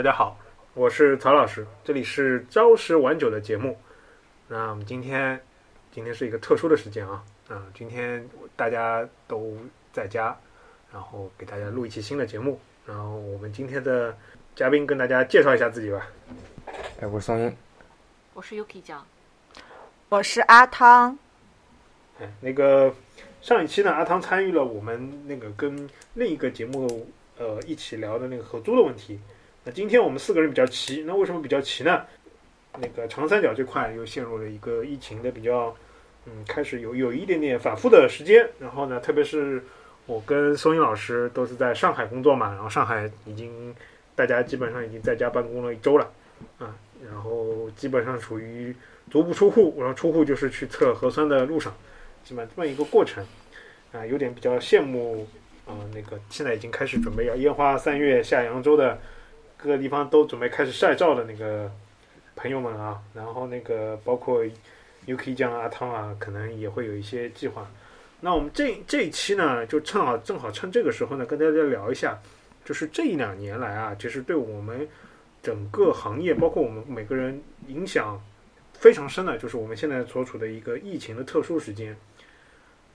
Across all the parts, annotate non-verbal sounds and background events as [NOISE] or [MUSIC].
哎，大家好，我是曹老师，这里是朝十晚九的节目。那我们今天，今天是一个特殊的时间啊，啊，今天大家都在家，然后给大家录一期新的节目。然后我们今天的嘉宾跟大家介绍一下自己吧。哎，我是宋英，我是 Yuki 酱，我是阿汤。哎，那个上一期呢，阿汤参与了我们那个跟另一个节目呃一起聊的那个合租的问题。那今天我们四个人比较齐，那为什么比较齐呢？那个长三角这块又陷入了一个疫情的比较，嗯，开始有有一点点反复的时间。然后呢，特别是我跟松英老师都是在上海工作嘛，然后上海已经大家基本上已经在家办公了一周了，啊，然后基本上处于足不出户，然后出户就是去测核酸的路上，基本这么一个过程，啊，有点比较羡慕，啊，那个现在已经开始准备要烟花三月下扬州的各个地方都准备开始晒照的那个。朋友们啊，然后那个包括 UK 酱阿汤啊，可能也会有一些计划。那我们这这一期呢，就正好正好趁这个时候呢，跟大家聊一下，就是这一两年来啊，其实对我们整个行业，包括我们每个人影响非常深的，就是我们现在所处的一个疫情的特殊时间。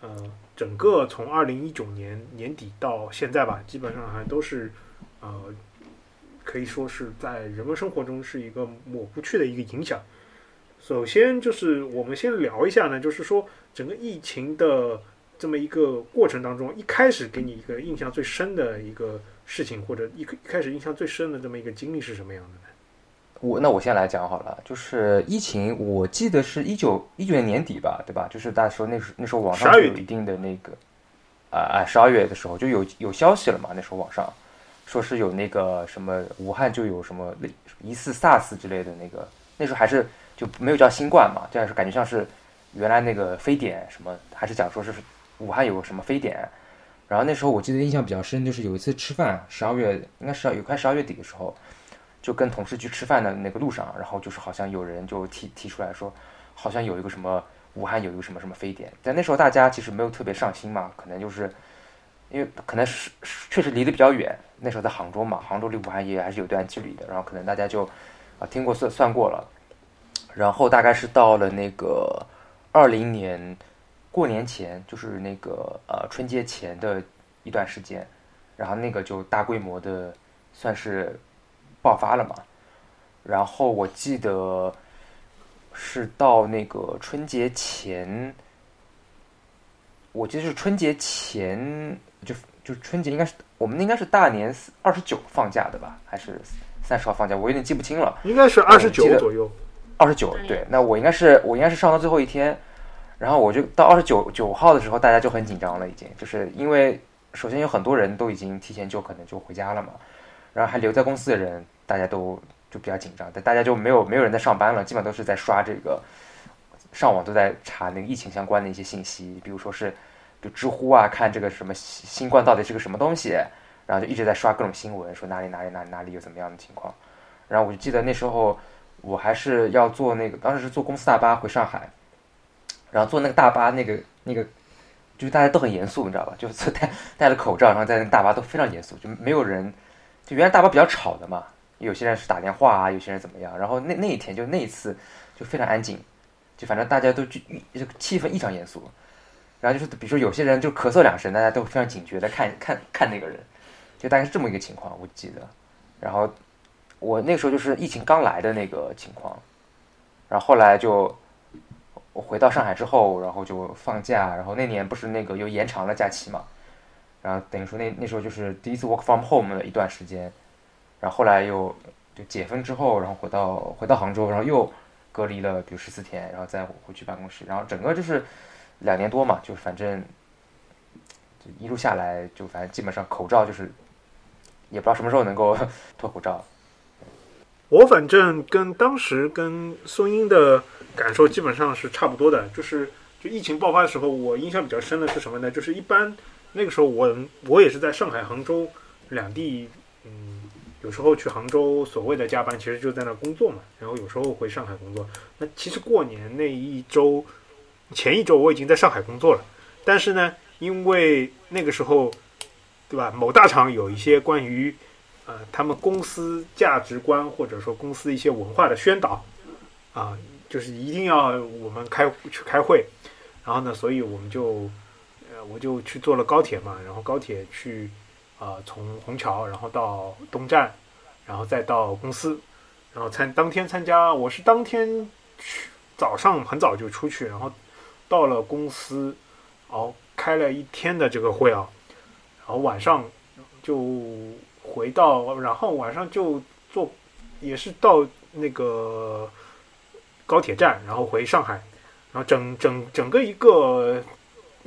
呃，整个从二零一九年年底到现在吧，基本上还都是呃。可以说是在人们生活中是一个抹不去的一个影响。首先就是我们先聊一下呢，就是说整个疫情的这么一个过程当中，一开始给你一个印象最深的一个事情，或者一一开始印象最深的这么一个经历是什么样的呢？我那我先来讲好了，就是疫情，我记得是一九一九年年底吧，对吧？就是大家说那时那时候网上有一定的那个啊啊十二月的时候就有有消息了嘛，那时候网上。说是有那个什么武汉就有什么疑似 SARS 之类的那个，那时候还是就没有叫新冠嘛，这样是感觉像是原来那个非典什么，还是讲说是武汉有什么非典。然后那时候我记得印象比较深，就是有一次吃饭，十二月应该是有快十二月底的时候，就跟同事去吃饭的那个路上，然后就是好像有人就提提出来说，好像有一个什么武汉有一个什么什么非典，但那时候大家其实没有特别上心嘛，可能就是。因为可能是确实离得比较远，那时候在杭州嘛，杭州离武汉也还是有段距离的。然后可能大家就啊听过算算过了，然后大概是到了那个二零年过年前，就是那个呃春节前的一段时间，然后那个就大规模的算是爆发了嘛。然后我记得是到那个春节前，我记得是春节前。就就春节应该是我们应该是大年二十九放假的吧，还是三十号放假？我有点记不清了。应该是二十九左右。二十九对，那我应该是我应该是上到最后一天，然后我就到二十九九号的时候，大家就很紧张了，已经就是因为首先有很多人都已经提前就可能就回家了嘛，然后还留在公司的人，大家都就比较紧张，但大家就没有没有人在上班了，基本都是在刷这个上网都在查那个疫情相关的一些信息，比如说是。就知乎啊，看这个什么新冠到底是个什么东西，然后就一直在刷各种新闻，说哪里哪里哪里哪里有怎么样的情况。然后我就记得那时候我还是要坐那个，当时是坐公司大巴回上海，然后坐那个大巴，那个那个就是大家都很严肃，你知道吧？就是戴戴了口罩，然后在那大巴都非常严肃，就没有人。就原来大巴比较吵的嘛，有些人是打电话啊，有些人怎么样。然后那那一天就那一次就非常安静，就反正大家都就这个气氛异常严肃。然后就是，比如说有些人就咳嗽两声，大家都非常警觉的看看看那个人，就大概是这么一个情况，我记得。然后我那时候就是疫情刚来的那个情况，然后后来就我回到上海之后，然后就放假，然后那年不是那个又延长了假期嘛，然后等于说那那时候就是第一次 work from home 的一段时间，然后后来又就解封之后，然后回到回到杭州，然后又隔离了比如十四天，然后再回去办公室，然后整个就是。两年多嘛，就反正就一路下来，就反正基本上口罩就是，也不知道什么时候能够 [LAUGHS] 脱口罩。我反正跟当时跟孙英的感受基本上是差不多的，就是就疫情爆发的时候，我印象比较深的是什么呢？就是一般那个时候我我也是在上海、杭州两地，有时候去杭州所谓的加班，其实就在那工作嘛，然后有时候回上海工作。那其实过年那一周。前一周我已经在上海工作了，但是呢，因为那个时候，对吧？某大厂有一些关于呃他们公司价值观或者说公司一些文化的宣导啊、就是一定要我们开去开会，然后呢，所以我们就呃我就去坐了高铁嘛，然后高铁去啊、从虹桥然后到东站，然后再到公司，然后参当天参加，我是当天去早上很早就出去，然后到了公司，然后开了一天的这个会啊，然后晚上就回到，然后晚上就坐，也是到那个高铁站，然后回上海，然后整整整个一个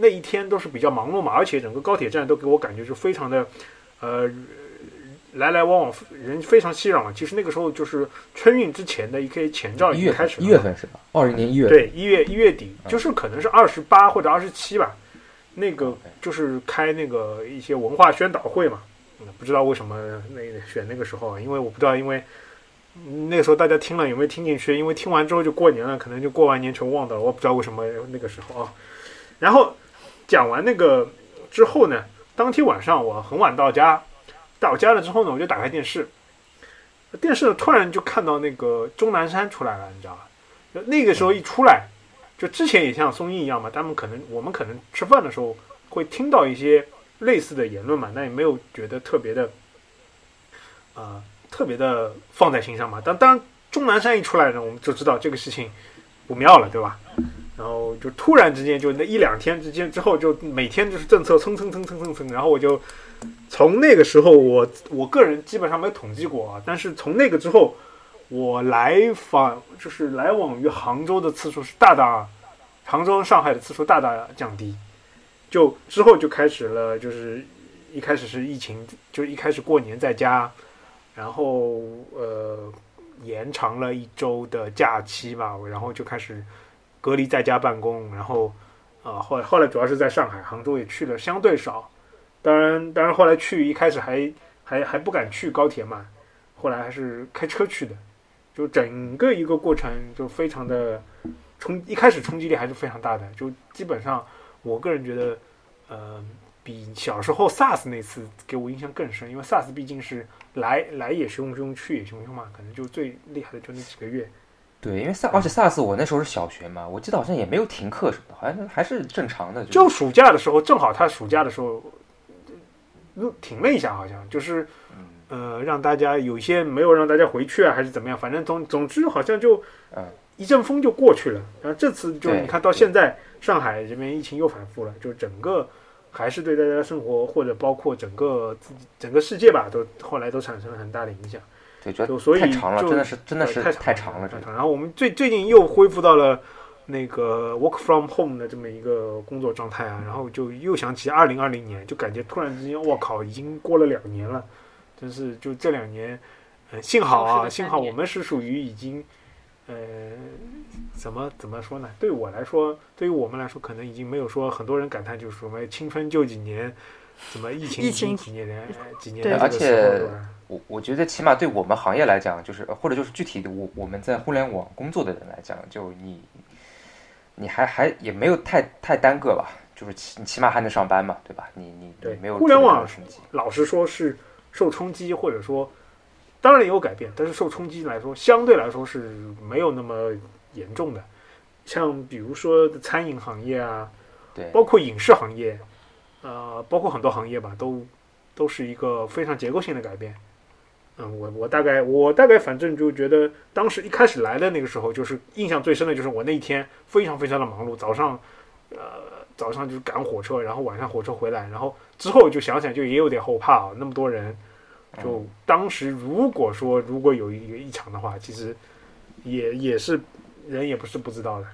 那一天都是比较忙碌嘛，而且整个高铁站都给我感觉是非常的，呃，来来往往人非常熙攘嘛。其实那个时候就是春运之前的一个前兆已一月份经开始了，一月份是吧？二零年一月。对，一月一月底，嗯就是可能是二十八或者二十七吧。那个就是开那个一些文化宣导会嘛，嗯不知道为什么那选那个时候啊，因为我不知道，因为嗯那个时候大家听了有没有听进去？因为听完之后就过年了，可能就过完年全忘掉了，我不知道为什么那个时候啊。然后讲完那个之后呢，当天晚上我很晚到家，到家了之后呢，我就打开电视，电视突然就看到那个钟南山出来了，你知道吧？那个时候一出来，就之前也像松音一样嘛，他们可能我们可能吃饭的时候会听到一些类似的言论嘛，那也没有觉得特别的，呃，特别的放在心上嘛。但当，钟南山一出来呢，我们就知道这个事情不妙了，对吧？然后就突然之间，就那一两天之间之后，就每天就是政策蹭蹭蹭蹭蹭蹭，然后我就从那个时候我，我个人基本上没统计过啊，但是从那个之后，我来访就是来往于杭州的次数是大大，杭州、上海的次数大大降低。就之后就开始了，就是一开始是疫情，就一开始过年在家，然后呃延长了一周的假期吧，然后就开始隔离在家办公，然后啊、呃后来后来主要是在上海、杭州也去了相对少，当然当然后来去一开始还还还不敢去高铁嘛，后来还是开车去的，就整个一个过程就非常的冲，一开始冲击力还是非常大的，就基本上我个人觉得，呃，比小时候 SARS 那次给我印象更深，因为 SARS 毕竟是来来也汹汹，去也汹汹嘛，可能就最厉害的就那几个月。对，因为 SARS，而且 SARS 我那时候是小学嘛，我记得好像也没有停课什么的，好像还是正常的。就是暑假的时候，正好他暑假的时候，呃停了一下，好像就是呃，让大家有一些没有让大家回去啊，还是怎么样，反正总总之好像就嗯一阵风就过去了。然后这次就对你看到现在上海这边疫情又反复了，就整个还是对大家的生活或者包括整个自己整个世界吧，都后来都产生了很大的影响。对，主要就所以太长了，就真的是真的是对太长长了，太长。然后我们最最近又恢复到了那个 work from home 的这么一个工作状态啊，然后就又想起二零二零年，就感觉突然之间，我靠，已经过了两年了，真是就这两年，呃，幸好啊，幸好我们是属于已经，呃，怎么怎么说呢？对我来说，对于我们来说，可能已经没有说很多人感叹，就是什么青春就几年，怎么疫情疫情几年几年对的这个时候我我觉得起码对我们行业来讲，就是呃或者就是具体的我我们在互联网工作的人来讲，就你你还还也没有太太耽搁吧，就是起你起码还能上班嘛，对吧？你你对没有互联网老实说是受冲击，或者说当然也有改变，但是受冲击来说，相对来说是没有那么严重的。像比如说餐饮行业啊，对包括影视行业，呃，包括很多行业吧，都都是一个非常结构性的改变。嗯，我我大概我大概反正就觉得，当时一开始来的那个时候，就是印象最深的就是我那一天非常非常的忙碌，早上呃早上就是赶火车，然后晚上火车回来，然后之后就想想就也有点后怕啊，那么多人，就当时如果说如果有一个异常的话，其实也也是人也不是不知道的。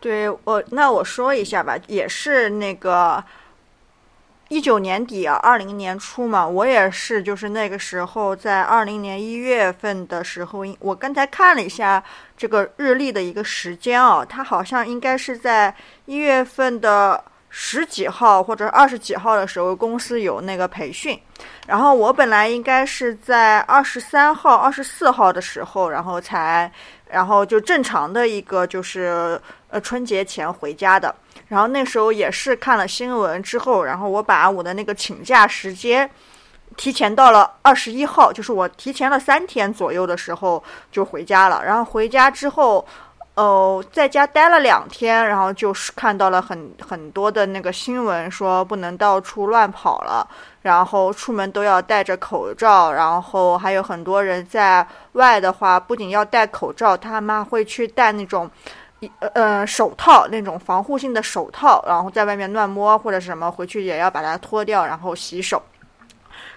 对我，那我说一下吧，也是那个一九年底啊，二零年初嘛，我也是，就是那个时候在二零年一月份的时候，我刚才看了一下这个日历的一个时间啊，它好像应该是在一月份的十几号或者二十几号的时候，公司有那个培训，然后我本来应该是在二十三号、二十四号的时候，然后才。然后就正常的一个就是呃春节前回家的，然后那时候也是看了新闻之后，然后我把我的那个请假时间提前到了二十一号，就是我提前了三天左右的时候就回家了。然后回家之后，哦，在家待了两天，然后就是看到了很很多的那个新闻，说不能到处乱跑了，然后出门都要戴着口罩，然后还有很多人在外的话，不仅要戴口罩，他们会去戴那种。一呃手套那种防护性的手套，然后在外面乱摸或者什么，回去也要把它脱掉，然后洗手。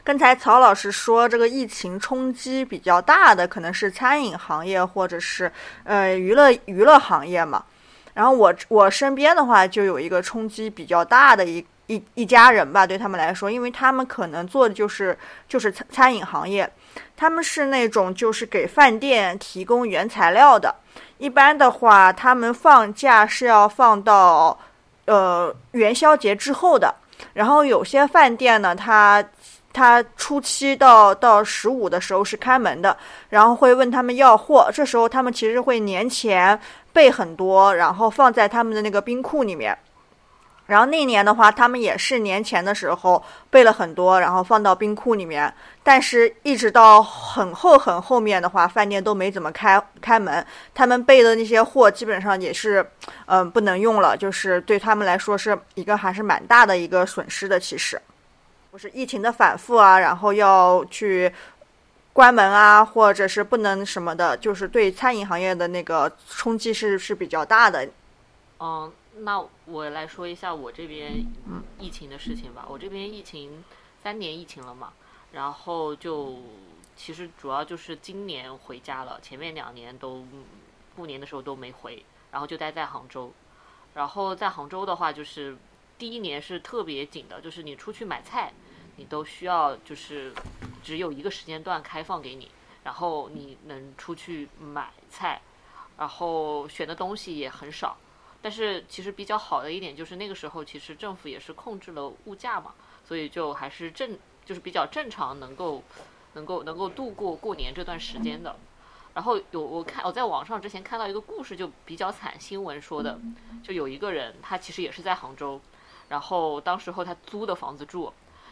刚才曹老师说，这个疫情冲击比较大的可能是餐饮行业或者是呃娱乐娱乐行业嘛。然后我我身边的话，就有一个冲击比较大的一一一家人吧，对他们来说，因为他们可能做的就是就是餐餐饮行业，他们是那种就是给饭店提供原材料的。一般的话，他们放假是要放到，呃元宵节之后的。然后有些饭店呢，它它初七到到十五的时候是开门的，然后会问他们要货。这时候他们其实会年前备很多，然后放在他们的那个冰库里面。然后那年的话，他们也是年前的时候备了很多，然后放到冰库里面。但是，一直到很后很后面的话，饭店都没怎么开开门。他们备的那些货基本上也是，嗯，不能用了。就是对他们来说是一个还是蛮大的一个损失的。其实，不是疫情的反复啊，然后要去关门啊，或者是不能什么的，就是对餐饮行业的那个冲击是是比较大的。嗯。那我来说一下我这边疫情的事情吧。我这边疫情三年疫情了嘛，然后就其实主要就是今年回家了，前面两年都过年的时候都没回，然后就待在杭州。然后在杭州的话，就是第一年是特别紧的，就是你出去买菜，你都需要就是只有一个时间段开放给你，然后你能出去买菜，然后选的东西也很少。但是其实比较好的一点就是那个时候其实政府也是控制了物价嘛，所以就还是正就是比较正常，能够能够能够度过过年这段时间的。然后有我看我在网上之前看到一个故事就比较惨，新闻说的就有一个人他其实也是在杭州，然后当时候他租的房子住，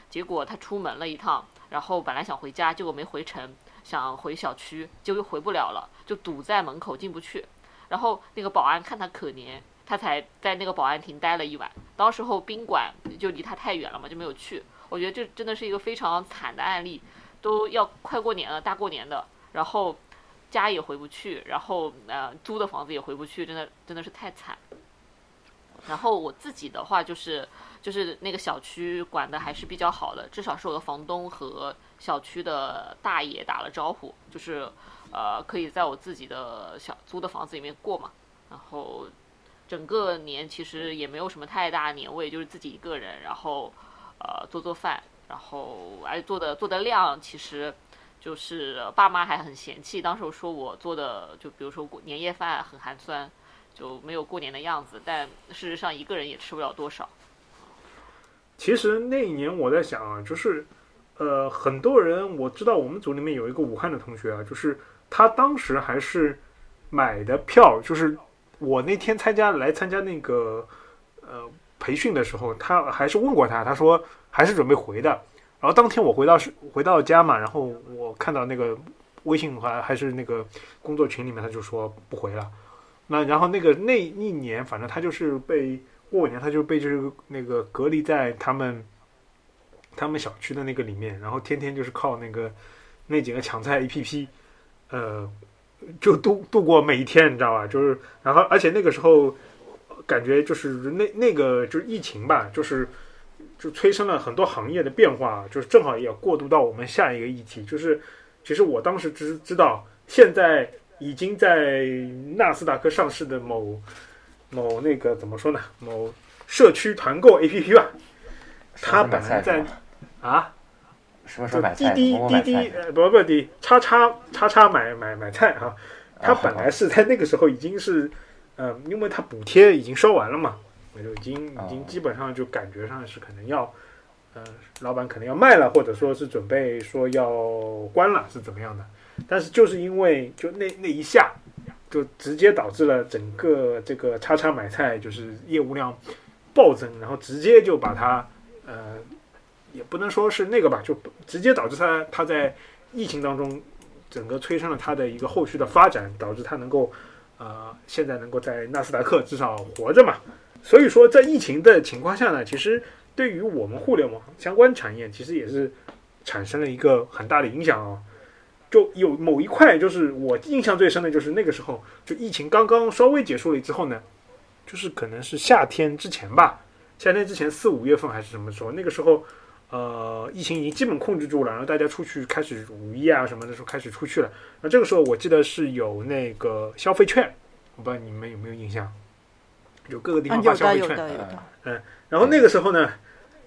结果他出门了一趟，然后本来想回家，结果没回成，想回小区，结果又回不了了，就堵在门口进不去。然后那个保安看他可怜。他才在那个保安亭待了一晚，当时候宾馆就离他太远了嘛，就没有去。我觉得这真的是一个非常惨的案例，都要快过年了，大过年的，然后家也回不去，然后呃租的房子也回不去，真的真的是太惨。然后我自己的话就是就是那个小区管的还是比较好的，至少是我的房东和小区的大爷打了招呼，就是呃可以在我自己的小租的房子里面过嘛，然后。整个年其实也没有什么太大年味，就是自己一个人，然后，呃，做做饭，然后而做的做的量，其实就是爸妈还很嫌弃，当时说我做的，就比如说过年夜饭很寒酸，就没有过年的样子。但事实上一个人也吃不了多少。其实那一年我在想啊，就是，呃，很多人我知道我们组里面有一个武汉的同学啊，就是他当时还是买的票，就是。我那天参加来参加那个呃培训的时候，他还是问过他，他说还是准备回的。然后当天我回到是回到家嘛，然后我看到那个微信还还是那个工作群里面，他就说不回了。那然后那个那一年，反正他就是被过年，他就被就是那个隔离在他们他们小区的那个里面，然后天天就是靠那个那几个抢菜 APP，呃。就度度过每一天，你知道吧？就是，然后，而且那个时候，感觉就是那那个就是疫情吧，就是就催生了很多行业的变化，就是正好也要过渡到我们下一个议题，就是其实我当时只知道，现在已经在纳斯达克上市的某某那个怎么说呢？某社区团购 APP 吧，它本来在啊。什么时候买滴滴滴滴呃不不滴叉叉叉叉买买买菜啊，他本来是在那个时候已经是，呃，因为他补贴已经收完了嘛，我就已经已经基本上就感觉上是可能要，呃，老板可能要卖了，或者说是准备说要关了，是怎么样的？但是就是因为就那那一下，就直接导致了整个这个叉叉买菜就是业务量暴增，然后直接就把它呃。也不能说是那个吧，就直接导致它它在疫情当中整个催生了它的一个后续的发展，导致它能够呃现在能够在纳斯达克至少活着嘛。所以说，在疫情的情况下呢，其实对于我们互联网相关产业，其实也是产生了一个很大的影响啊。就有某一块，就是我印象最深的就是那个时候，就疫情刚刚稍微结束了之后呢，就是可能是夏天之前吧，夏天之前四五月份还是什么时候，那个时候，呃，疫情已经基本控制住了，然后大家出去开始五一啊什么的时候开始出去了，那这个时候我记得是有那个消费券，我不知道你们有没有印象，有各个地嗯，方的发消费券，有的有的，然后那个时候呢，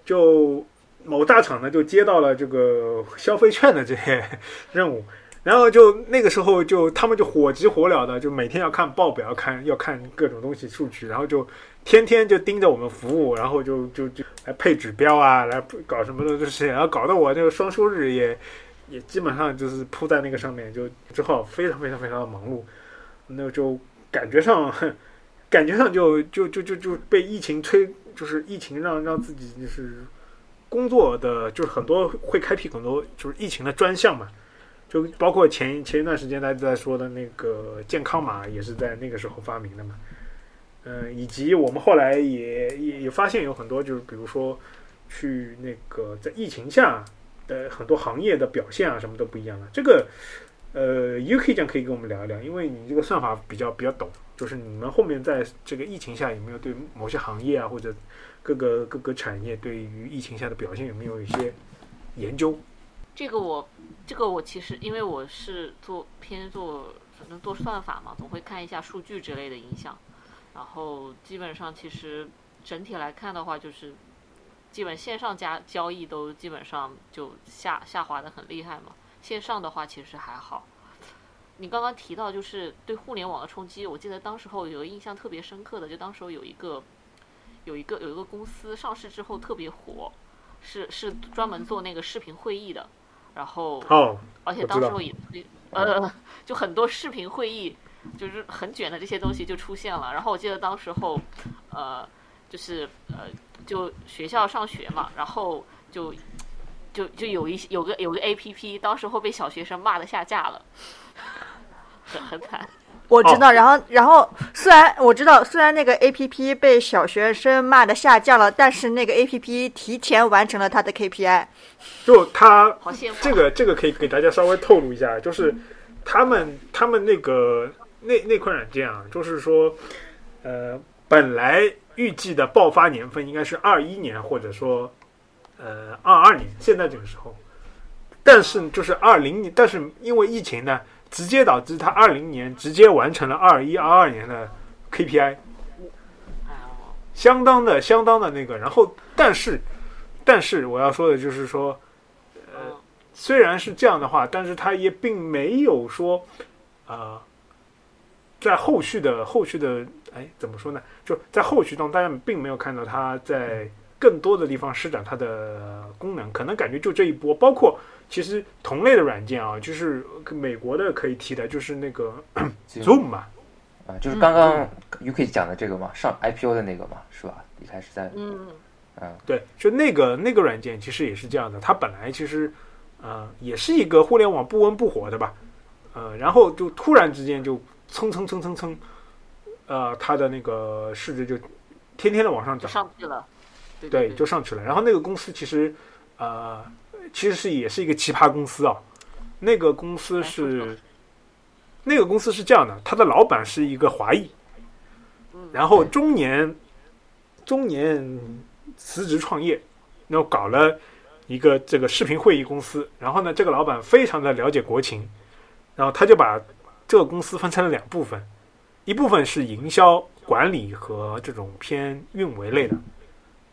就某大厂呢就接到了这个消费券的这些任务，然后就那个时候就他们就火急火燎的，就每天要看报表，看要看各种东西数据，然后就天天就盯着我们服务，然后就就就来配指标啊，来搞什么的这些，然后搞得我那个双休日也也基本上就是扑在那个上面，就之后非常非常非常的忙碌，那就感觉上感觉上就就就就就被疫情催，就是疫情让让自己就是工作的就是很多会开辟很多就是疫情的专项嘛，就包括前前一段时间大家在说的那个健康码也是在那个时候发明的嘛，嗯、以及我们后来也也也发现有很多就是比如说去那个在疫情下的很多行业的表现啊什么都不一样了，这个。呃，UK 酱可以跟我们聊一聊，因为你这个算法比较比较懂，就是你们后面在这个疫情下有没有对某些行业啊，或者各个各个产业对于疫情下的表现有没有一些研究？这个我，这个我其实因为我是做偏做，反正做算法嘛，总会看一下数据之类的影响。然后基本上其实整体来看的话，就是基本线上加交易都基本上就下下滑的很厉害嘛。线上的话其实还好。你刚刚提到就是对互联网的冲击，我记得当时候有个印象特别深刻的，就当时候有一个有一个有一个公司上市之后特别火，是是专门做那个视频会议的，然后哦，而且当时候也呃，[LAUGHS] 就很多视频会议，就是很卷的这些东西就出现了。然后我记得当时候，呃，就是呃，就学校上学嘛，然后就就就有一些有个有个 A P P，当时候被小学生骂的下架了，[LAUGHS] 很很惨。我知道。然后然后虽然我知道，虽然那个 A P P 被小学生骂的下架了，但是那个 A P P 提前完成了它的 K P I。就他这个这个可以给大家稍微透露一下，就是他们他们那个那那款软件啊，就是说，呃，本来预计的爆发年份应该是二一年，或者说呃二二年，现在这个时候，但是就是二零年，但是因为疫情呢，直接导致他二零年直接完成了二一二二年的 KPI。相当的相当的那个，然后但是但是我要说的就是说，呃虽然是这样的话，但是它也并没有说，呃，在后续的后续的，哎，怎么说呢？就在后续中，大家并没有看到它在更多的地方施展它的功能，可能感觉就这一波，包括其实同类的软件啊，就是美国的可以提的，就是那个 Zoom 嘛，啊，就是刚刚 UK 讲的这个嘛，上 IPO 的那个嘛，是吧？一开始在嗯，嗯对，就那个那个软件其实也是这样的，它本来其实呃也是一个互联网不温不火的吧，呃，然后就突然之间就蹭蹭蹭蹭蹭，呃，它的那个市值就天天的往上涨，上去了。对对，对，就上去了。然后那个公司其实呃其实是也是一个奇葩公司啊，那个公司是那个公司是这样的，他的老板是一个华裔，嗯然后中年中年辞职创业，然后搞了一个这个视频会议公司。然后呢，这个老板非常的了解国情，然后他就把这个公司分成了两部分，一部分是营销管理和这种偏运维类的，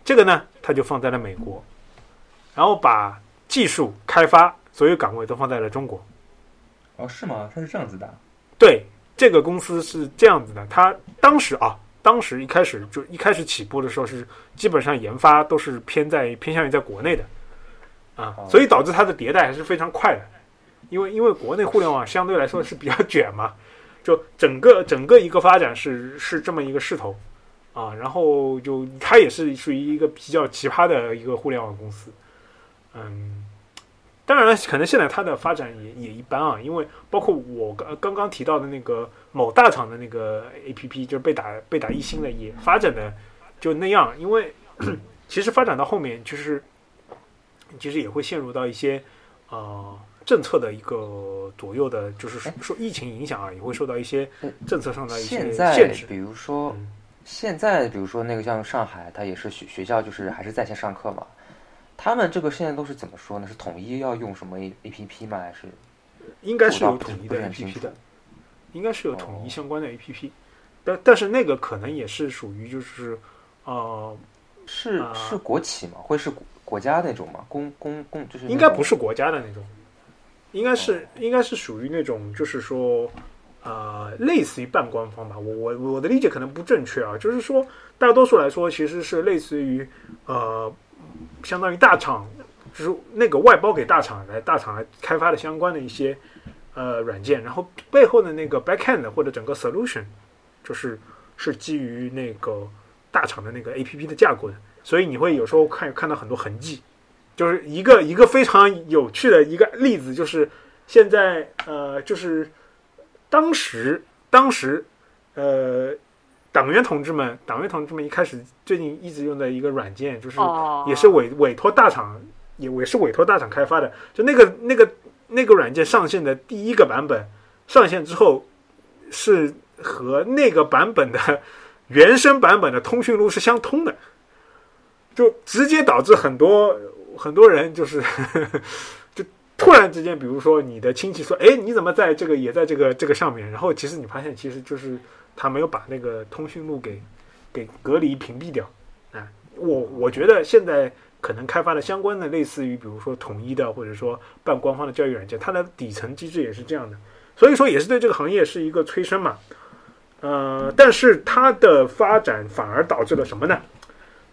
这个呢他就放在了美国，然后把技术开发所有岗位都放在了中国。哦，是吗？它是这样子的。对，这个公司是这样子的，它当时啊，当时一开始就一开始起步的时候是基本上研发都是偏在偏向于在国内的啊哦，所以导致它的迭代还是非常快的，因为因为国内互联网相对来说是比较卷嘛，就整个整个一个发展是是这么一个势头啊，然后就它也是属于一个比较奇葩的一个互联网公司嗯，当然了，可能现在它的发展也也一般啊，因为包括我刚刚刚提到的那个某大厂的那个 A P P，就是被打被打一星的，也发展的就那样。因为 [CLEARS THROAT] 其实发展到后面，就是其实也会陷入到一些呃政策的一个左右的，就是哎说疫情影响啊，也会受到一些嗯政策上的一些现在限制。比如说嗯现在比如说那个像上海，它也是学学校就是还是在线上课嘛。他们这个现在都是怎么说呢？是统一要用什么 A A P P 吗？还是应该是有统一的 A P P 的，应该是有统一哦相关的 A P P，但但是那个可能也是属于就是呃，是啊是国企吗？会是国国家那种吗？公公公就是应该不是国家的那种，应该是应该是属于那种就是说呃，类似于半官方吧。我我我的理解可能不正确啊，就是说大多数来说其实是类似于呃，相当于大厂，就是那个外包给大厂来大厂来开发的相关的一些呃软件，然后背后的那个 backend 或者整个 solution 就是是基于那个大厂的那个 APP 的架构的，所以你会有时候看看到很多痕迹。就是一个一个非常有趣的一个例子，就是现在呃，就是当时当时呃，党员同志们，党员同志们一开始最近一直用的一个软件，就是哦，也是委委托大厂，也也是委托大厂开发的。就那个那个那个软件上线的第一个版本，上线之后是和那个版本的原生版本的通讯录是相通的，就直接导致很多很多人就是 [LAUGHS] 就突然之间，比如说你的亲戚说：“哎，你怎么在这个也在这个这个上面？”然后其实你发现，其实就是他没有把那个通讯录给给隔离屏蔽掉。啊，我我觉得现在可能开发的相关的类似于比如说统一的或者说半官方的教育软件，它的底层机制也是这样的，所以说也是对这个行业是一个催生嘛。呃，但是它的发展反而导致了什么呢？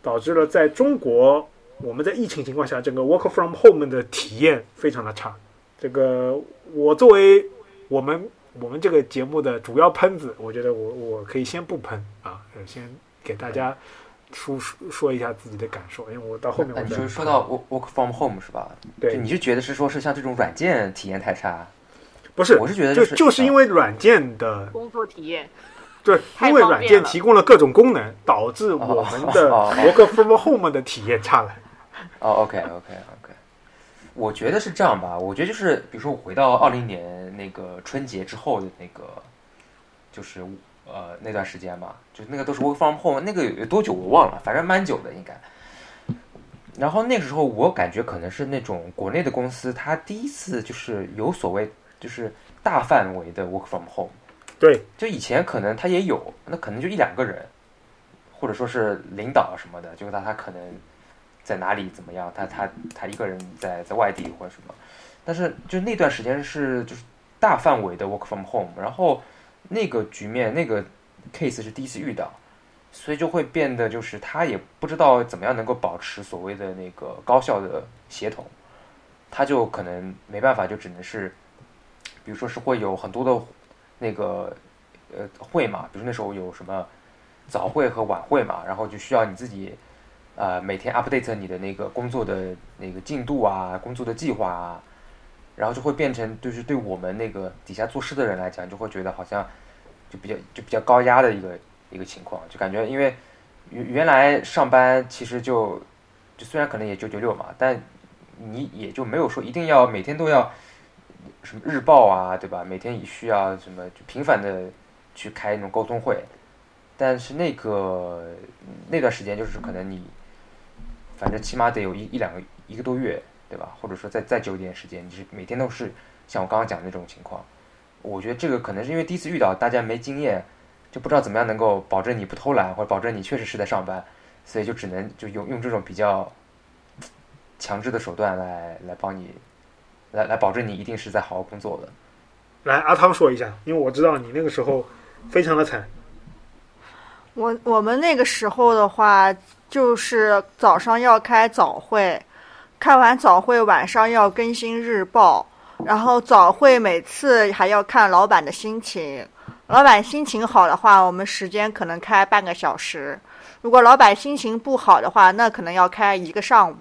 导致了在中国我们在疫情情况下，整个 work from home 的体验非常的差。这个我作为我们我们这个节目的主要喷子，我觉得我我可以先不喷啊，呃先给大家说说说一下自己的感受，因为我到后面我就是说到 work work from home 是吧？对就你就觉得是说是像这种软件体验太差？不是我是觉得就是就是因为为软件的工作体验，对，因为软件提供了各种功能，导致我们的 work from home 的体验差了。哦，OK OK OK，我觉得是这样吧。我觉得就是比如说我回到二零年那个春节之后的那个，就是呃那段时间嘛，就那个都是 work from home，那个有有多久我忘了，反正蛮久的应该。然后那个时候我感觉可能是那种国内的公司，它第一次就是有所谓就是大范围的 work from home。对，就以前可能他也有，那可能就一两个人，或者说是领导什么的，就是他他可能在哪里怎么样，他他他一个人在在外地或者什么，但是就那段时间是就是大范围的 work from home，然后那个局面那个 case 是第一次遇到，所以就会变得就是他也不知道怎么样能够保持所谓的那个高效的协同，他就可能没办法，就只能是，比如说是会有很多的那个呃会嘛，比如那时候有什么早会和晚会嘛，然后就需要你自己呃每天 update 你的那个工作的那个进度啊，工作的计划啊，然后就会变成就是对我们那个底下做事的人来讲，就会觉得好像就比较就比较高压的一个一个情况，就感觉因为原原来上班其实就就虽然可能也九九六嘛，但你也就没有说一定要每天都要什么日报啊，对吧？每天也需要什么就频繁的去开那种沟通会，但是那个那段时间就是可能你反正起码得有一一两个一个多月，对吧？或者说再再久一点时间，你是每天都是像我刚刚讲的那种情况。我觉得这个可能是因为第一次遇到，大家没经验，就不知道怎么样能够保证你不偷懒，或者保证你确实是在上班，所以就只能就用用这种比较强制的手段来来帮你，来来保证你一定是在好好工作的。来，阿汤说一下，因为我知道你那个时候非常的惨。我我们那个时候的话，就是早上要开早会，开完早会晚上要更新日报，然后早会每次还要看老板的心情，老板心情好的话，我们时间可能开半个小时；如果老板心情不好的话，那可能要开一个上午。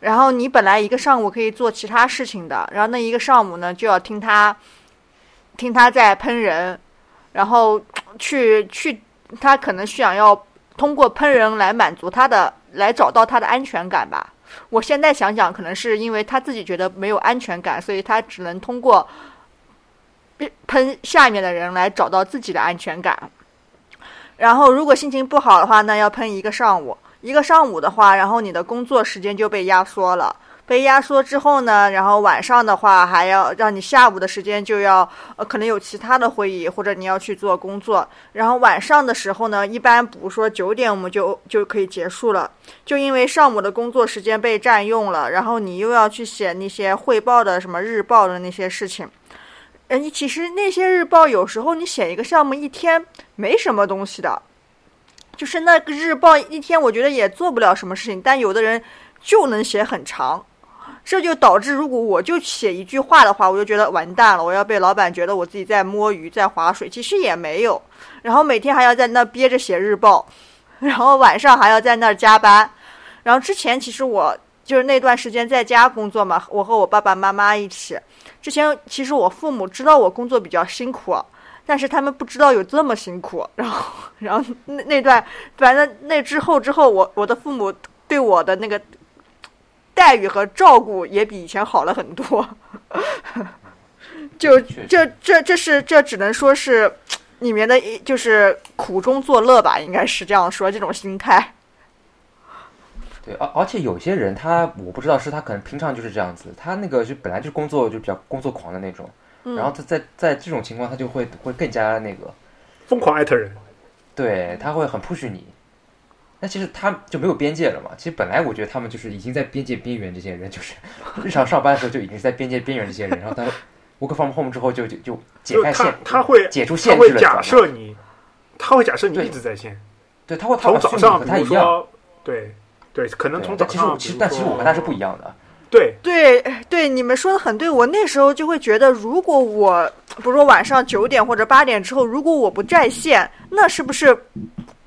然后你本来一个上午可以做其他事情的，然后那一个上午呢就要听他，听他在喷人，然后去去，他可能想要通过喷人来满足他的，来找到他的安全感吧。我现在想想，可能是因为他自己觉得没有安全感，所以他只能通过喷下面的人来找到自己的安全感。然后，如果心情不好的话，那要喷一个上午。一个上午的话，然后你的工作时间就被压缩了。被压缩之后呢，然后晚上的话还要让你下午的时间就要呃，可能有其他的会议或者你要去做工作。然后晚上的时候呢，一般不说九点我们就就可以结束了。就因为上午的工作时间被占用了，然后你又要去写那些汇报的什么日报的那些事情。嗯，你其实那些日报有时候你写一个项目一天没什么东西的。就是那个日报一天，我觉得也做不了什么事情，但有的人就能写很长，这就导致如果我就写一句话的话，我就觉得完蛋了，我要被老板觉得我自己在摸鱼在划水，其实也没有。然后每天还要在那憋着写日报，然后晚上还要在那儿加班。然后之前其实我就是那段时间在家工作嘛，我和我爸爸妈妈一起。之前其实我父母知道我工作比较辛苦。但是他们不知道有这么辛苦，然后，然后那那段，反正那之后之后，我我的父母对我的那个待遇和照顾也比以前好了很多，[LAUGHS] 就这这这是这只能说是里面的一，就是苦中作乐吧，应该是这样说，这种心态。对，而而且有些人他我不知道是他可能平常就是这样子，他那个就本来就工作就比较工作狂的那种。然后他在在这种情况，他就会会更加那个疯狂艾特人，对他会很 push 你。那其实他就没有边界了嘛？其实本来我觉得他们就是已经在边界边缘，这些人就是 [LAUGHS] 日常上班的时候就已经是在边界边缘这些人。然后他 work from home 之后就就就解开线，他会解除限制了。假设你，他会假设你一直在线，对，他会从早上和他一样，对对，可能从早上。其实但其实我跟他是不一样的。对对对，你们说的很对。我那时候就会觉得，如果我，比如说晚上九点或者八点之后，如果我不在线，那是不是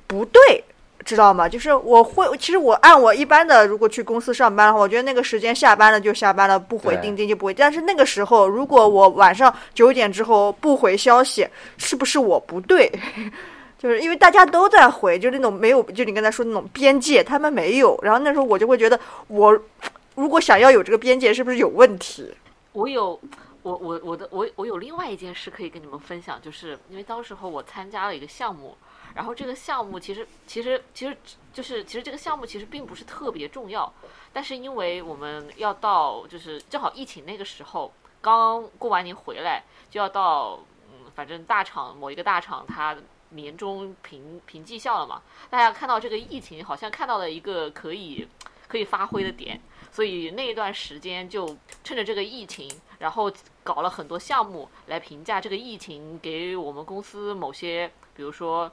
不对？知道吗？就是我会，其实我按我一般的，如果去公司上班的话，我觉得那个时间下班了就下班了，不回钉钉就不回。但是那个时候，如果我晚上九点之后不回消息，是不是我不对？[LAUGHS] 就是因为大家都在回，就那种没有，就你刚才说那种边界，他们没有。然后那时候我就会觉得我。如果想要有这个边界，是不是有问题？我有，我我我的我我有另外一件事可以跟你们分享，就是因为当时候我参加了一个项目，然后这个项目其实其实其实就是其实这个项目其实并不是特别重要，但是因为我们要到就是正好疫情那个时候，刚过完年回来就要到嗯，反正大厂某一个大厂它年终评评绩效了嘛，大家看到这个疫情，好像看到了一个可以可以发挥的点。所以那一段时间就趁着这个疫情，然后搞了很多项目来评价这个疫情给我们公司某些，比如说，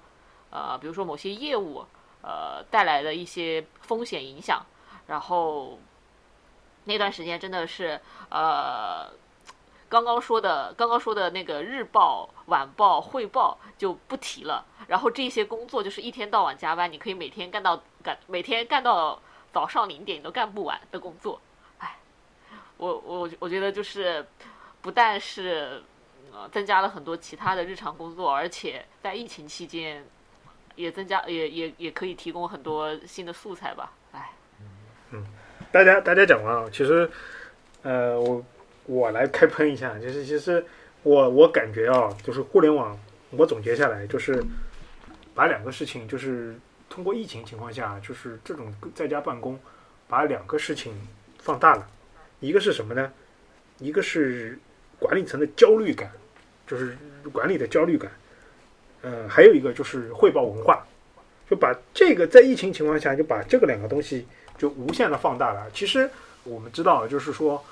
呃，比如说某些业务，呃，带来的一些风险影响。然后那段时间真的是，呃，刚刚说的刚刚说的那个日报、晚报、汇报就不提了。然后这些工作就是一天到晚加班，你可以每天干到干，每天干到。早上零点你都干不完的工作，哎，我我我觉得就是不但是呃增加了很多其他的日常工作，而且在疫情期间也增加也也也可以提供很多新的素材吧，哎，嗯，大家大家讲完啊，其实呃我我来开喷一下，就是其实我我感觉啊，就是互联网我总结下来就是把两个事情就是。通过疫情情况下，就是这种在家办公，把两个事情放大了。一个是什么呢？一个是管理层的焦虑感，就是管理的焦虑感。呃，还有一个就是汇报文化，就把这个在疫情情况下就把这个两个东西就无限的放大了。其实我们知道，就是说，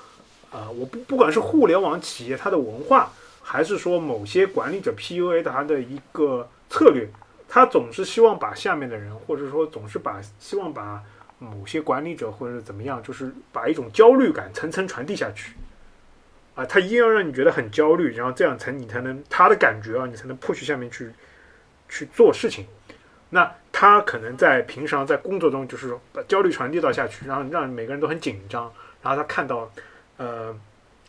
啊，我不不管是互联网企业它的文化，还是说某些管理者 PUA 它的一个策略。他总是希望把下面的人，或者说总是把希望把某些管理者或者怎么样，就是把一种焦虑感层层传递下去，啊，他一定要让你觉得很焦虑，然后这样才你才能他的感觉啊，你才能 push 下面去去做事情。那他可能在平常在工作中就是把焦虑传递到下去，让让每个人都很紧张，然后他看到，呃，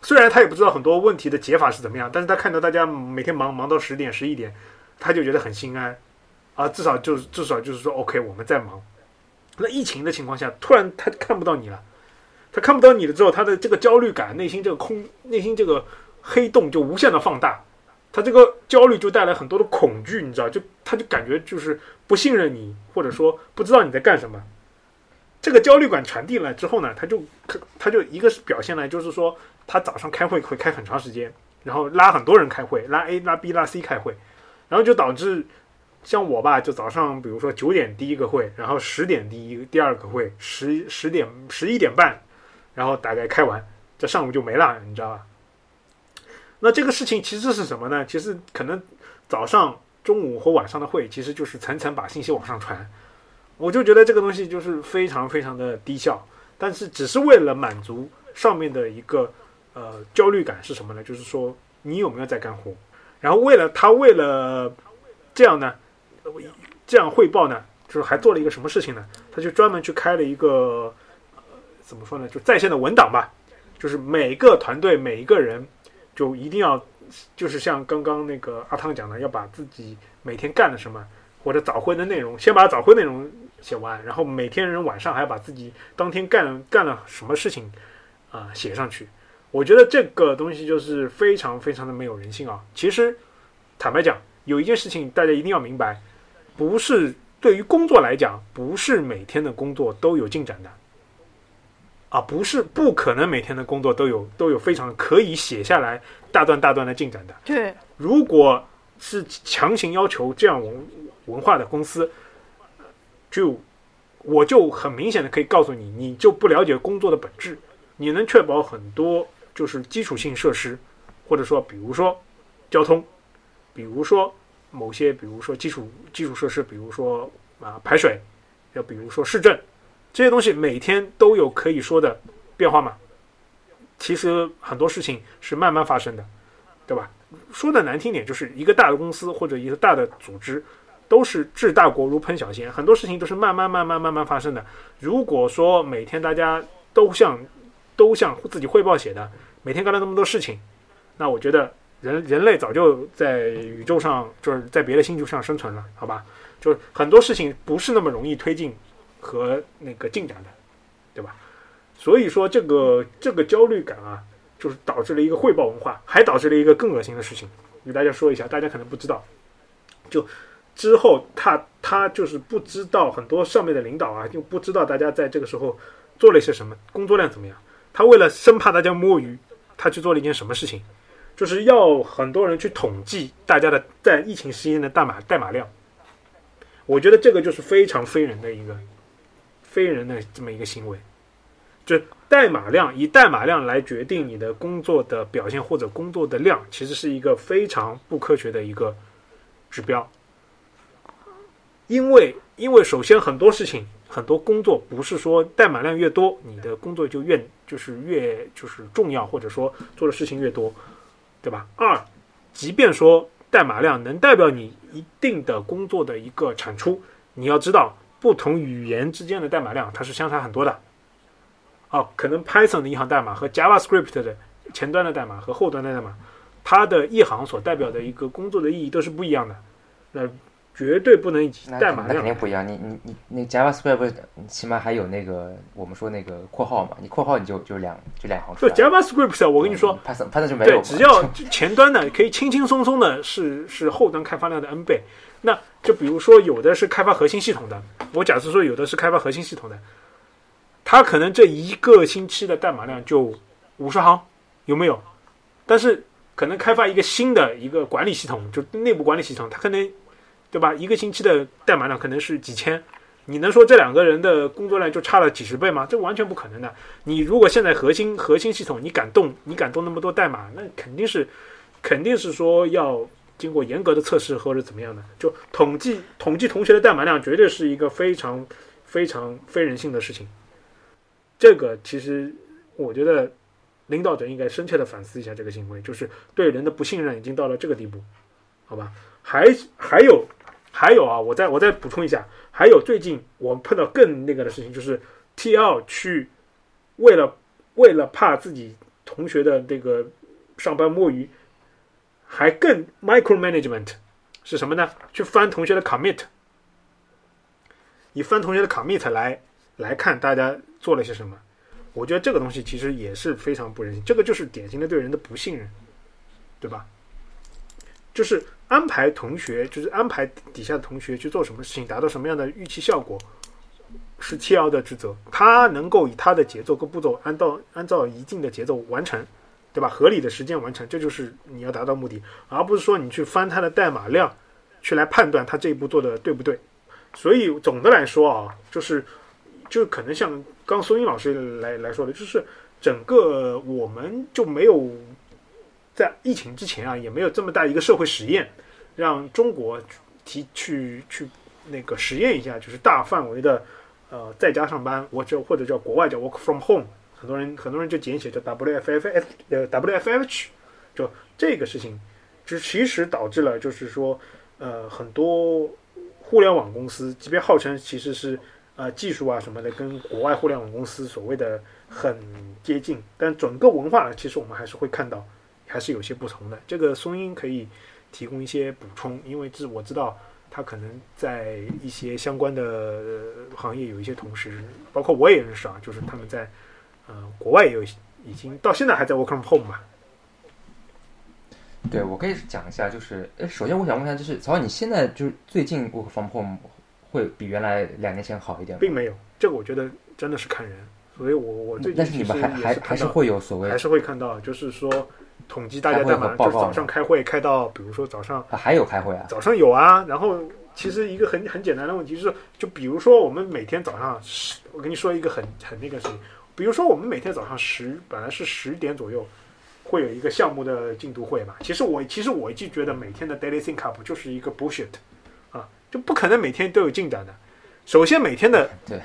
虽然他也不知道很多问题的解法是怎么样，但是他看到大家每天忙忙到十点十一点，他就觉得很心安，啊，至少就至少就是说 OK 我们在忙。那疫情的情况下，突然他看不到你了，他看不到你了之后，他的这个焦虑感，内心这个空，内心这个黑洞就无限的放大，他这个焦虑就带来很多的恐惧，你知道，就他就感觉就是不信任你，或者说不知道你在干什么。这个焦虑感传递了之后呢，他就他就一个是表现呢，就是说他早上开会会开很长时间，然后拉很多人开会，拉 A 拉 B 拉 C 开会，然后就导致。像我吧，就早上，比如说九点第一个会，然后十点第一第二个会，十十点十一点半，然后大概开完，这上午就没了，你知道吧？那这个事情其实是什么呢？其实可能早上、中午和晚上的会，其实就是层层把信息往上传。我就觉得这个东西就是非常非常的低效，但是只是为了满足上面的一个呃焦虑感是什么呢？就是说你有没有在干活？然后为了他为了这样呢？这样汇报呢，就是还做了一个什么事情呢？他就专门去开了一个，怎么说呢？就在线的文档吧，就是每个团队每一个人，就一定要，就是像刚刚那个阿汤讲的，要把自己每天干了什么或者早会的内容，先把早会内容写完，然后每天人晚上还要把自己当天干干了什么事情啊写上去。我觉得这个东西就是非常非常的没有人性啊！其实坦白讲，有一件事情大家一定要明白。不是对于工作来讲，不是每天的工作都有进展的，啊，不是不可能每天的工作都有都有非常可以写下来大段大段的进展的。对，如果是强行要求这样文文化的公司，就我就很明显的可以告诉你，你就不了解工作的本质。你能确保很多就是基础性设施，或者说比如说交通，比如说。某些，比如说基础基础设施，比如说啊排水，要比如说市政，这些东西每天都有可以说的变化吗？其实很多事情是慢慢发生的，对吧？说的难听点，就是一个大的公司或者一个大的组织，都是治大国如烹小鲜，很多事情都是慢慢慢慢慢慢发生的。如果说每天大家都像都像自己汇报写的，每天干了那么多事情，那我觉得。人人类早就在宇宙上，就是在别的星球上生存了，好吧？就是很多事情不是那么容易推进和那个进展的，对吧？所以说这个这个焦虑感啊，就是导致了一个汇报文化，还导致了一个更恶心的事情，给大家说一下，大家可能不知道。就之后他他就是不知道很多上面的领导啊，就不知道大家在这个时候做了一些什么，工作量怎么样。他为了生怕大家摸鱼，他去做了一件什么事情？就是要很多人去统计大家的在疫情期间的代码代码量，我觉得这个就是非常非人的一个非人的这么一个行为，就代码量以代码量来决定你的工作的表现或者工作的量，其实是一个非常不科学的一个指标，因为因为首先很多事情很多工作不是说代码量越多你的工作就越就是越就是重要或者说做的事情越多。对吧？二，即便说代码量能代表你一定的工作的一个产出，你要知道不同语言之间的代码量它是相差很多的。哦，可能 Python 的一行代码和 JavaScript 的前端的代码和后端的代码，它的一行所代表的一个工作的意义都是不一样的。那绝对不能以代码量。那肯定不一样。你你你那 JavaScript 起码还有那个我们说那个括号嘛？你括号你就就两就两行。对 JavaScript，我跟你说，Python Python 就没有。对，只要前端的可以轻轻松松的是是后端开发量的 n 倍。那就比如说有的是开发核心系统的，我假设说有的是开发核心系统的，它可能这一个星期的代码量就五十行，有没有？但是可能开发一个新的一个管理系统，就内部管理系统，它可能。对吧？一个星期的代码量可能是几千，你能说这两个人的工作量就差了几十倍吗？这完全不可能的。你如果现在核心核心系统你敢动，你敢动那么多代码，那肯定是肯定是说要经过严格的测试或者怎么样的。就统计统计同学的代码量，绝对是一个非常非常非人性的事情。这个其实我觉得领导者应该深切的反思一下这个行为，就是对人的不信任已经到了这个地步，好吧？还还有。还有啊，我再我再补充一下，还有最近我碰到更那个的事情，就是 TL 去为了为了怕自己同学的这个上班摸鱼，还更 micromanagement 是什么呢？去翻同学的 commit，以翻同学的 commit 来来看大家做了些什么。我觉得这个东西其实也是非常不人性，这个就是典型的对人的不信任，对吧？就是安排同学，就是安排底下的同学去做什么事情，达到什么样的预期效果，是 TL 的职责。他能够以他的节奏跟步骤，按照按照一定的节奏完成，对吧？合理的时间完成，这就是你要达到目的，而不是说你去翻他的代码量，去来判断他这一步做的对不对。所以总的来说啊，就是就可能像刚苏英老师来来说的，就是整个我们就没有。在疫情之前啊，也没有这么大一个社会实验，让中国提去去那个实验一下，就是大范围的呃在家上班，或者或者叫国外叫 work from home，很多人很多人就简写叫 WFFH 呃 WFH，就这个事情，就其实导致了就是说呃很多互联网公司，即便号称其实是呃技术啊什么的跟国外互联网公司所谓的很接近，但整个文化其实我们还是会看到。还是有些不同的。这个松英可以提供一些补充，因为这我知道他可能在一些相关的行业有一些同事，包括我也认识啊，就是他们在呃国外也有已经到现在还在 work from home 嘛。对，我可以讲一下，就是哎，首先我想问一下，就是曹，你现在就是最近 work from home 会比原来两年前好一点吗？并没有，这个我觉得真的是看人，所以我我最近但是你们还还还是会有所谓还是会看到，就是说。统计大家代码？就是早上开会开到，比如说早上还有开会啊？早上有啊。然后其实一个很很简单的问题是，就比如说我们每天早上十，我跟你说一个很很那个事情，比如说我们每天早上十，本来是十点左右会有一个项目的进度会嘛。其实我其实我一直觉得每天的 daily think up 就是一个 bullshit 啊，就不可能每天都有进展的。首先每天的对，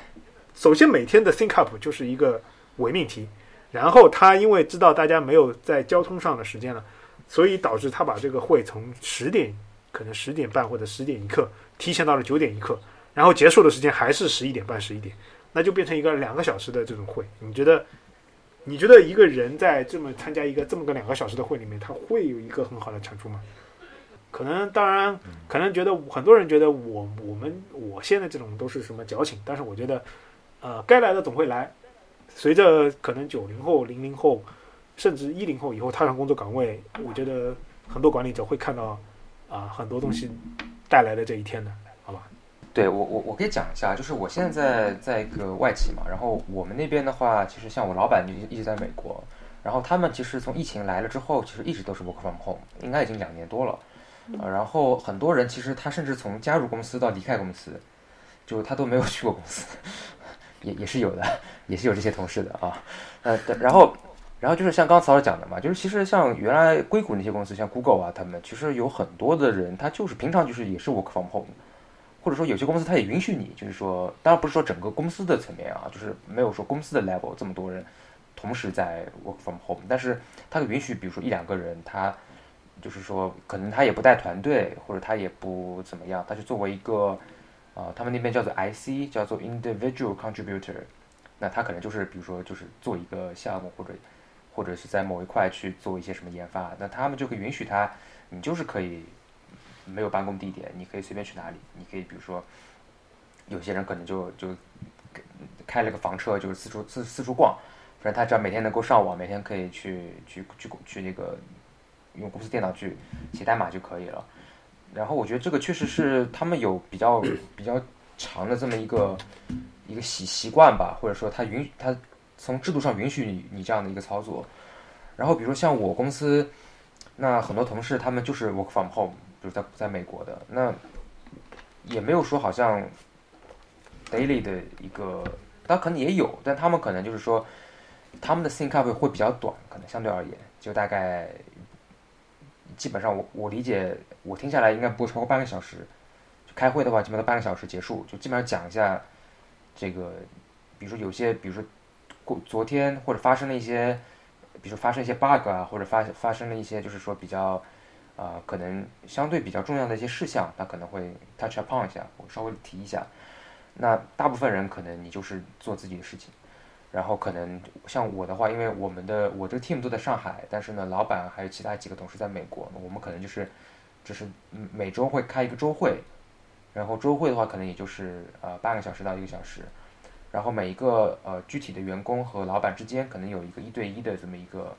首先每天的 think up 就是一个伪命题。然后他因为知道大家没有在交通上的时间了，所以导致他把这个会从十点可能十点半或者十点一刻提前到了九点一刻，然后结束的时间还是十一点半十一点，那就变成一个两个小时的这种会。你觉得？你觉得一个人在这么参加一个这么个两个小时的会里面，他会有一个很好的产出吗？可能，当然，可能觉得很多人觉得我我们我现在这种都是什么矫情，但是我觉得，呃，该来的总会来。随着可能九零后、零零后，甚至一零后以后踏上工作岗位，我觉得很多管理者会看到啊很多东西带来的这一天的，好吧？对我我我可以讲一下，就是我现在在一个外企嘛，然后我们那边的话，其实像我老板就一直在美国，然后他们其实从疫情来了之后，其实一直都是 work from home，应该已经两年多了，呃，然后很多人其实他甚至从加入公司到离开公司，就他都没有去过公司。也也是有的，也是有这些同事的啊，呃，然后，然后就是像刚曹老师讲的嘛，就是其实像原来硅谷那些公司，像 Google 啊，他们其实有很多的人，他就是平常就是也是 work from home，或者说有些公司他也允许你，就是说，当然不是说整个公司的层面啊，就是没有说公司的 level 这么多人同时在 work from home，但是他允许，比如说一两个人，他就是说可能他也不带团队，或者他也不怎么样，他就作为一个。啊，他们那边叫做 IC，叫做 Individual Contributor，那他可能就是比如说就是做一个项目或者或者是在某一块去做一些什么研发，那他们就可以允许他，你就是可以没有办公地点，你可以随便去哪里，你可以比如说有些人可能就就开了个房车，就是四处四四处逛，反正他只要每天能够上网，每天可以去去去去那个用公司电脑去写代码就可以了。然后我觉得这个确实是他们有比较比较长的这么一个一个习习惯吧，或者说他允他从制度上允许你你这样的一个操作。然后比如说像我公司，那很多同事他们就是 work from home，比如在在美国的，那也没有说好像 daily 的一个，当然可能也有，但他们可能就是说他们的 think up 会比较短，可能相对而言就大概。基本上我我理解，我听下来应该不会超过半个小时。就开会的话，基本上半个小时结束，就基本上讲一下这个，比如说有些，比如说过昨天或者发生了一些，比如说发生一些 bug 啊，或者发发生了一些就是说比较啊、可能相对比较重要的一些事项，他可能会 touch upon 一下，我稍微提一下。那大部分人可能你就是做自己的事情，然后可能像我的话，因为我们的我这个 team 都在上海，但是呢，老板还有其他几个同事在美国，我们可能就是就是嗯每周会开一个周会，然后周会的话可能也就是呃半个小时到一个小时，然后每一个呃具体的员工和老板之间可能有一个一对一的这么一个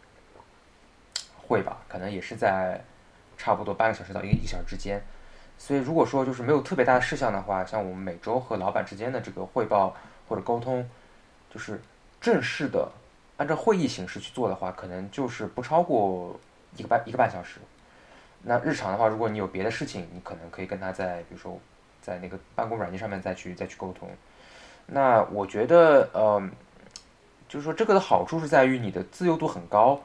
会吧，可能也是在差不多半个小时到一个一个小时之间。所以如果说就是没有特别大的事项的话，像我们每周和老板之间的这个汇报或者沟通，就是正式的按照会议形式去做的话，可能就是不超过一个半一个半小时。那日常的话，如果你有别的事情，你可能可以跟他在比如说在那个办公软件上面再去再去沟通。那我觉得，呃，就是说这个的好处是在于你的自由度很高，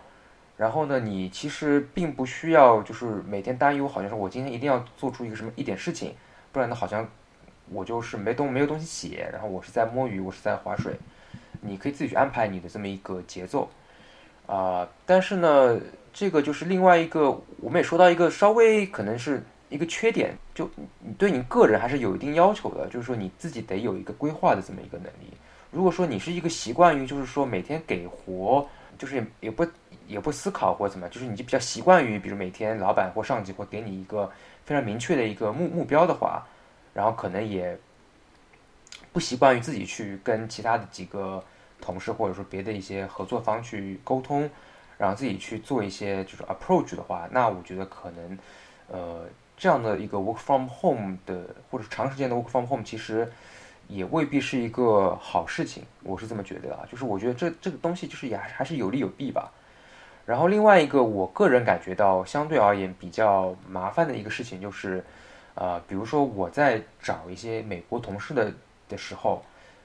然后呢，你其实并不需要就是每天担忧，好像是我今天一定要做出一个什么一点事情，不然呢，好像我就是没东没有东西写，然后我是在摸鱼，我是在划水。你可以自己去安排你的这么一个节奏，啊、但是呢，这个就是另外一个，我们也说到一个稍微可能是一个缺点，就你对你个人还是有一定要求的，就是说你自己得有一个规划的这么一个能力。如果说你是一个习惯于就是说每天给活，就是也不也不思考或怎么，就是你就比较习惯于，比如每天老板或上级会给你一个非常明确的一个目目标的话，然后可能也不习惯于自己去跟其他的几个同事或者说别的一些合作方去沟通，然后自己去做一些就是 approach 的话，那我觉得可能呃这样的一个 work from home 的或者长时间的 work from home 其实。也未必是一个好事情，我是这么觉得啊。就是我觉得这这个东西就是也还是有利有弊吧。然后另外一个，我个人感觉到相对而言比较麻烦的一个事情就是，呃，比如说我在找一些美国同事的的时候，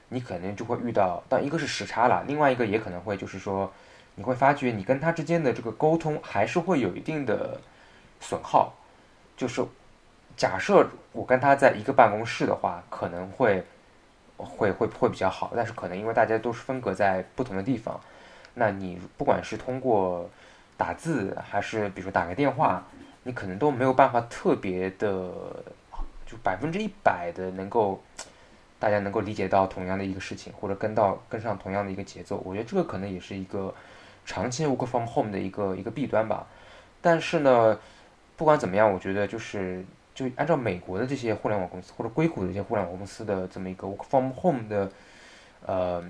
你可能就会遇到，但一个是时差了，另外一个也可能会就是说，你会发觉你跟他之间的这个沟通还是会有一定的损耗。就是假设我跟他在一个办公室的话，可能会。会会会比较好，但是可能因为大家都是分隔在不同的地方，那你不管是通过打字还是比如说打个电话，你可能都没有办法特别的就百分之一百的能够大家能够理解到同样的一个事情，或者跟到跟上同样的一个节奏。我觉得这个可能也是一个长期 work from home 的一个一个弊端吧。但是呢，不管怎么样，我觉得就是。就按照美国的这些互联网公司或者硅谷的一些互联网公司的这么一个 work from home 的呃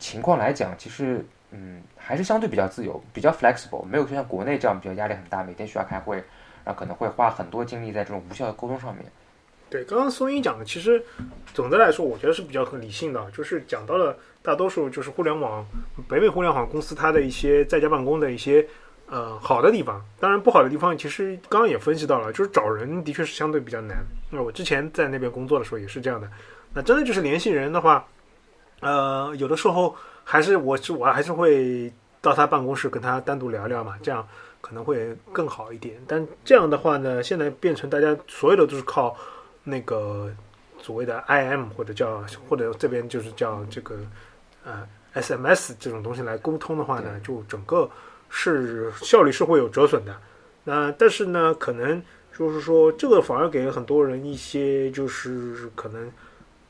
情况来讲，其实嗯还是相对比较自由，比较 flexible，没有说像国内这样比较压力很大，每天需要开会，然后可能会花很多精力在这种无效的沟通上面。对，刚刚松英讲的，其实总的来说，我觉得是比较很理性的，就是讲到了大多数就是互联网北美互联网公司它的一些在家办公的一些。呃，好的地方，当然不好的地方，其实刚刚也分析到了，就是找人的确是相对比较难。那我之前在那边工作的时候也是这样的。那真的就是联系人的话，呃，有的时候还是我是我还是会到他办公室跟他单独聊聊嘛，这样可能会更好一点。但这样的话呢，现在变成大家所有的都是靠那个所谓的 IM 或者叫或者这边就是叫这个呃 SMS 这种东西来沟通的话呢，就整个。是效率是会有折损的，那但是呢，可能就是说这个反而给了很多人一些就是可能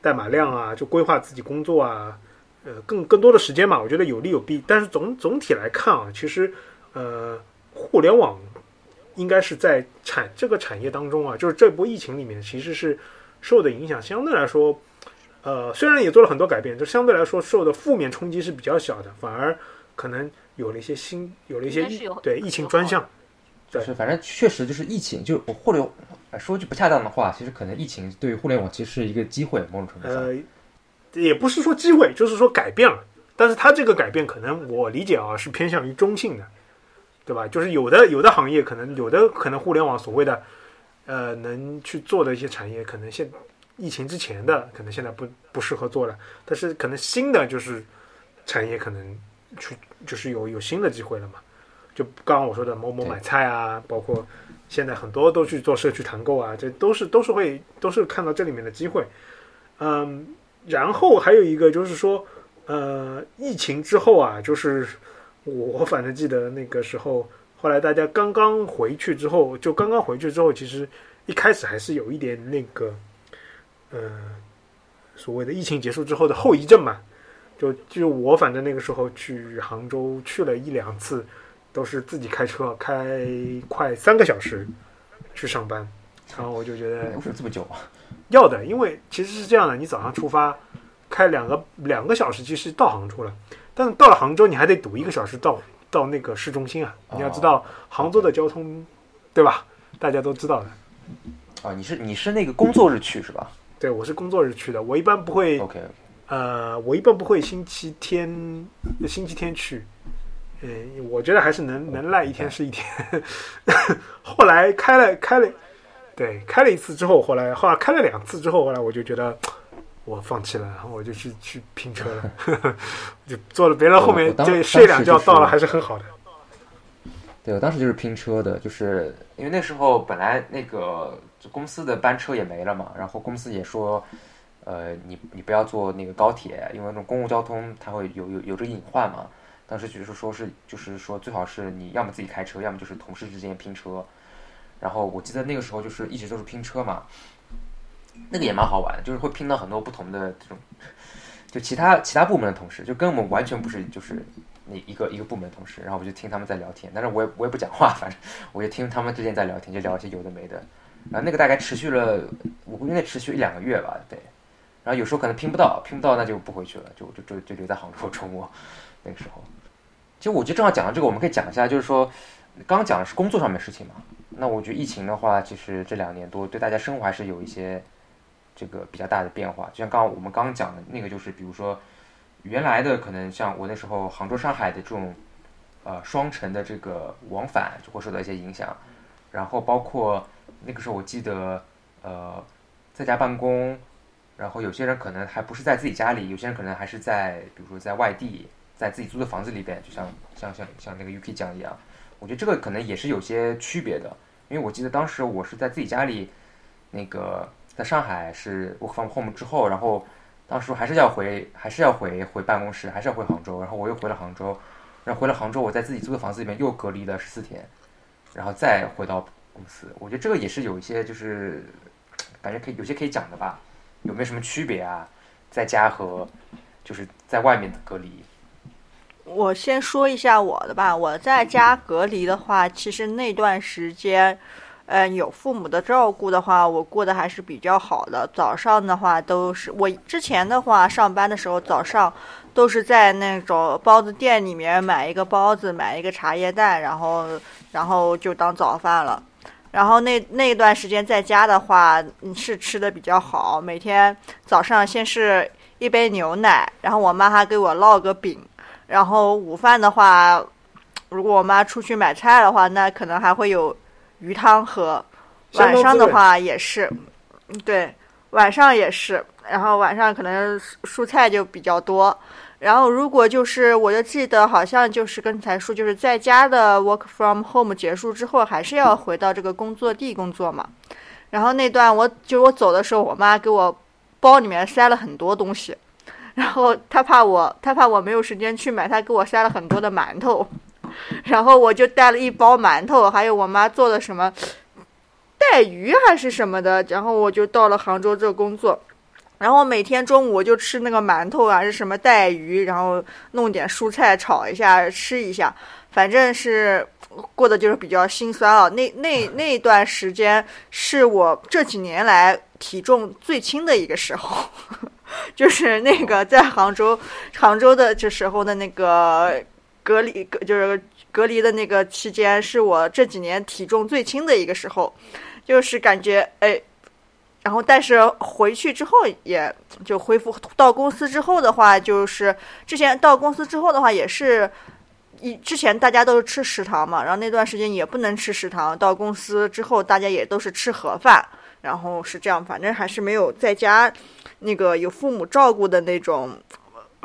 代码量啊，就规划自己工作啊，呃，更更多的时间嘛，我觉得有利有弊。但是总总体来看啊，其实呃，互联网应该是在产这个产业当中啊，就是这波疫情里面其实是受的影响相对来说，呃，虽然也做了很多改变，就相对来说受的负面冲击是比较小的，反而可能。有了一些新，有了一些疫对疫情专项，就是反正确实就是疫情，就我或者说句不恰当的话，其实可能疫情对于互联网其实是一个机会，某种程度上，呃，也不是说机会，就是说改变了。但是它这个改变可能我理解啊是偏向于中性的，对吧？就是有的有的行业可能有的可能互联网所谓的呃能去做的一些产业，可能现疫情之前的可能现在不不适合做了，但是可能新的就是产业可能。去就是有有新的机会了嘛？就刚刚我说的某某买菜啊，包括现在很多都去做社区团购啊，这都是都是会都是看到这里面的机会。嗯，然后还有一个就是说，呃，疫情之后啊，就是我反正记得那个时候后来大家刚刚回去之后，就刚刚回去之后，其实一开始还是有一点那个，呃，所谓的疫情结束之后的后遗症嘛。就就我反正那个时候去杭州去了一两次，都是自己开车开快三个小时去上班，然后我就觉得为什么这么久啊？要的，因为其实是这样的，你早上出发开两个两个小时，其实到杭州了，但是到了杭州你还得堵一个小时到到那个市中心啊。你要知道杭州的交通，对吧？大家都知道的。啊，你是你是那个工作日去是吧对，我是工作日去的，我一般不会，？OK，呃，我一般不会星期天星期天去。嗯，我觉得还是能能赖一天是一天。[LAUGHS] 后来开了开了，对，开了一次之后，后来后来开了两次之后，后来我就觉得我放弃了，然后我就去去拼车了，[LAUGHS] 就坐了别人后面就睡两觉，到了还是很好的。对我当时就是拼车的，就是因为那时候本来那个公司的班车也没了嘛，然后公司也说，呃，你你不要坐那个高铁，因为那种公共交通它会有有有这个隐患嘛。当时就是说是就是说最好是你要么自己开车，要么就是同事之间拼车。然后我记得那个时候就是一直都是拼车嘛，那个也蛮好玩，就是会拼到很多不同的这种，就其他其他部门的同事，就跟我们完全不是就是那一个一个部门的同事，然后我就听他们在聊天，但是我也我也不讲话，反正我就听他们之间在聊天，就聊一些有的没的。然后那个大概持续了，我估计那持续一两个月吧，对。然后有时候可能拼不到，拼不到那就不回去了，就就就就留在杭州周末。那个时候，其实我觉得正好讲到这个，我们可以讲一下，就是说刚讲的是工作上面事情嘛。那我觉得疫情的话，其实这两年多对大家生活还是有一些这个比较大的变化。就像刚刚我们刚刚讲的那个，就是比如说原来的可能像我那时候杭州、上海的这种呃双城的这个往返就会受到一些影响，然后包括那个时候我记得呃在家办公，然后有些人可能还不是在自己家里，有些人可能还是在比如说在外地，在自己租的房子里边，就像像像像那个 UK 讲一样，我觉得这个可能也是有些区别的，因为我记得当时我是在自己家里，那个在上海是 work from home 之后，然后当时还是要回还是要回回办公室，还是要回杭州，然后我又回了杭州，然后回了杭州，我在自己租的房子里面又隔离了十四天，然后再回到公司，我觉得这个也是有一些就是感觉可以有些可以讲的吧，有没有什么区别啊？在家和就是在外面的隔离，我先说一下我的吧。我在家隔离的话，其实那段时间，嗯，有父母的照顾的话，我过得还是比较好的。早上的话都是我之前的话上班的时候，早上都是在那种包子店里面买一个包子，买一个茶叶蛋，然后然后就当早饭了。然后那那段时间在家的话，是吃的比较好，每天早上先是一杯牛奶，然后我妈还给我烙个饼。然后午饭的话，如果我妈出去买菜的话，那可能还会有鱼汤喝。晚上的话也是，嗯对，晚上也是。然后晚上可能蔬蔬菜就比较多。然后如果就是，我就记得好像就是刚才说，就是在家的 work from home 结束之后，还是要回到这个工作地工作嘛。然后那段我就我走的时候，我妈给我包里面塞了很多东西。然后她怕我，她怕我没有时间去买，她给我塞了很多的馒头，然后我就带了一包馒头，还有我妈做的什么带鱼还是什么的，然后我就到了杭州这工作，然后每天中午我就吃那个馒头啊，是什么带鱼，然后弄点蔬菜炒一下吃一下，反正是过得就是比较心酸啊。那那那段时间是我这几年来体重最轻的一个时候。[LAUGHS] 就是那个在杭州，杭州的这时候的那个隔离，隔就是隔离的那个期间，是我这几年体重最轻的一个时候，就是感觉哎，然后但是回去之后也就恢复到公司之后的话，就是之前到公司之后的话也是。一之前大家都是吃食堂嘛，然后那段时间也不能吃食堂，到公司之后大家也都是吃盒饭，然后是这样，反正还是没有在家那个有父母照顾的那种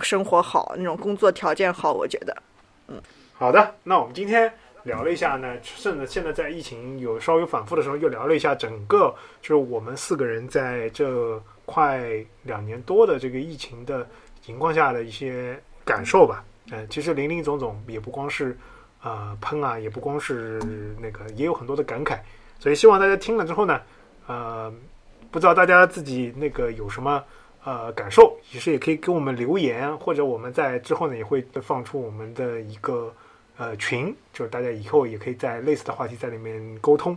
生活好，那种工作条件好，我觉得。嗯好的，那我们今天聊了一下呢，甚至现在在疫情有稍微反复的时候，又聊了一下整个就是我们四个人在这快两年多的这个疫情的情况下的一些感受吧。嗯、其实林林总总也不光是呃喷啊，也不光是那个，也有很多的感慨。所以希望大家听了之后呢，呃，不知道大家自己那个有什么呃感受，其实也可以给我们留言，或者我们在之后呢也会放出我们的一个呃群，就是大家以后也可以在类似的话题在里面沟通。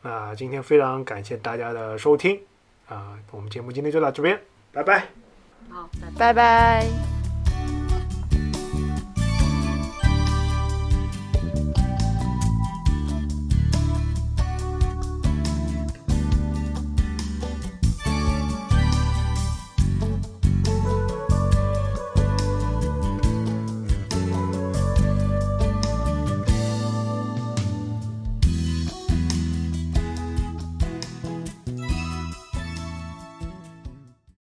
那今天非常感谢大家的收听啊、我们节目今天就到这边，拜拜。好，拜拜拜拜。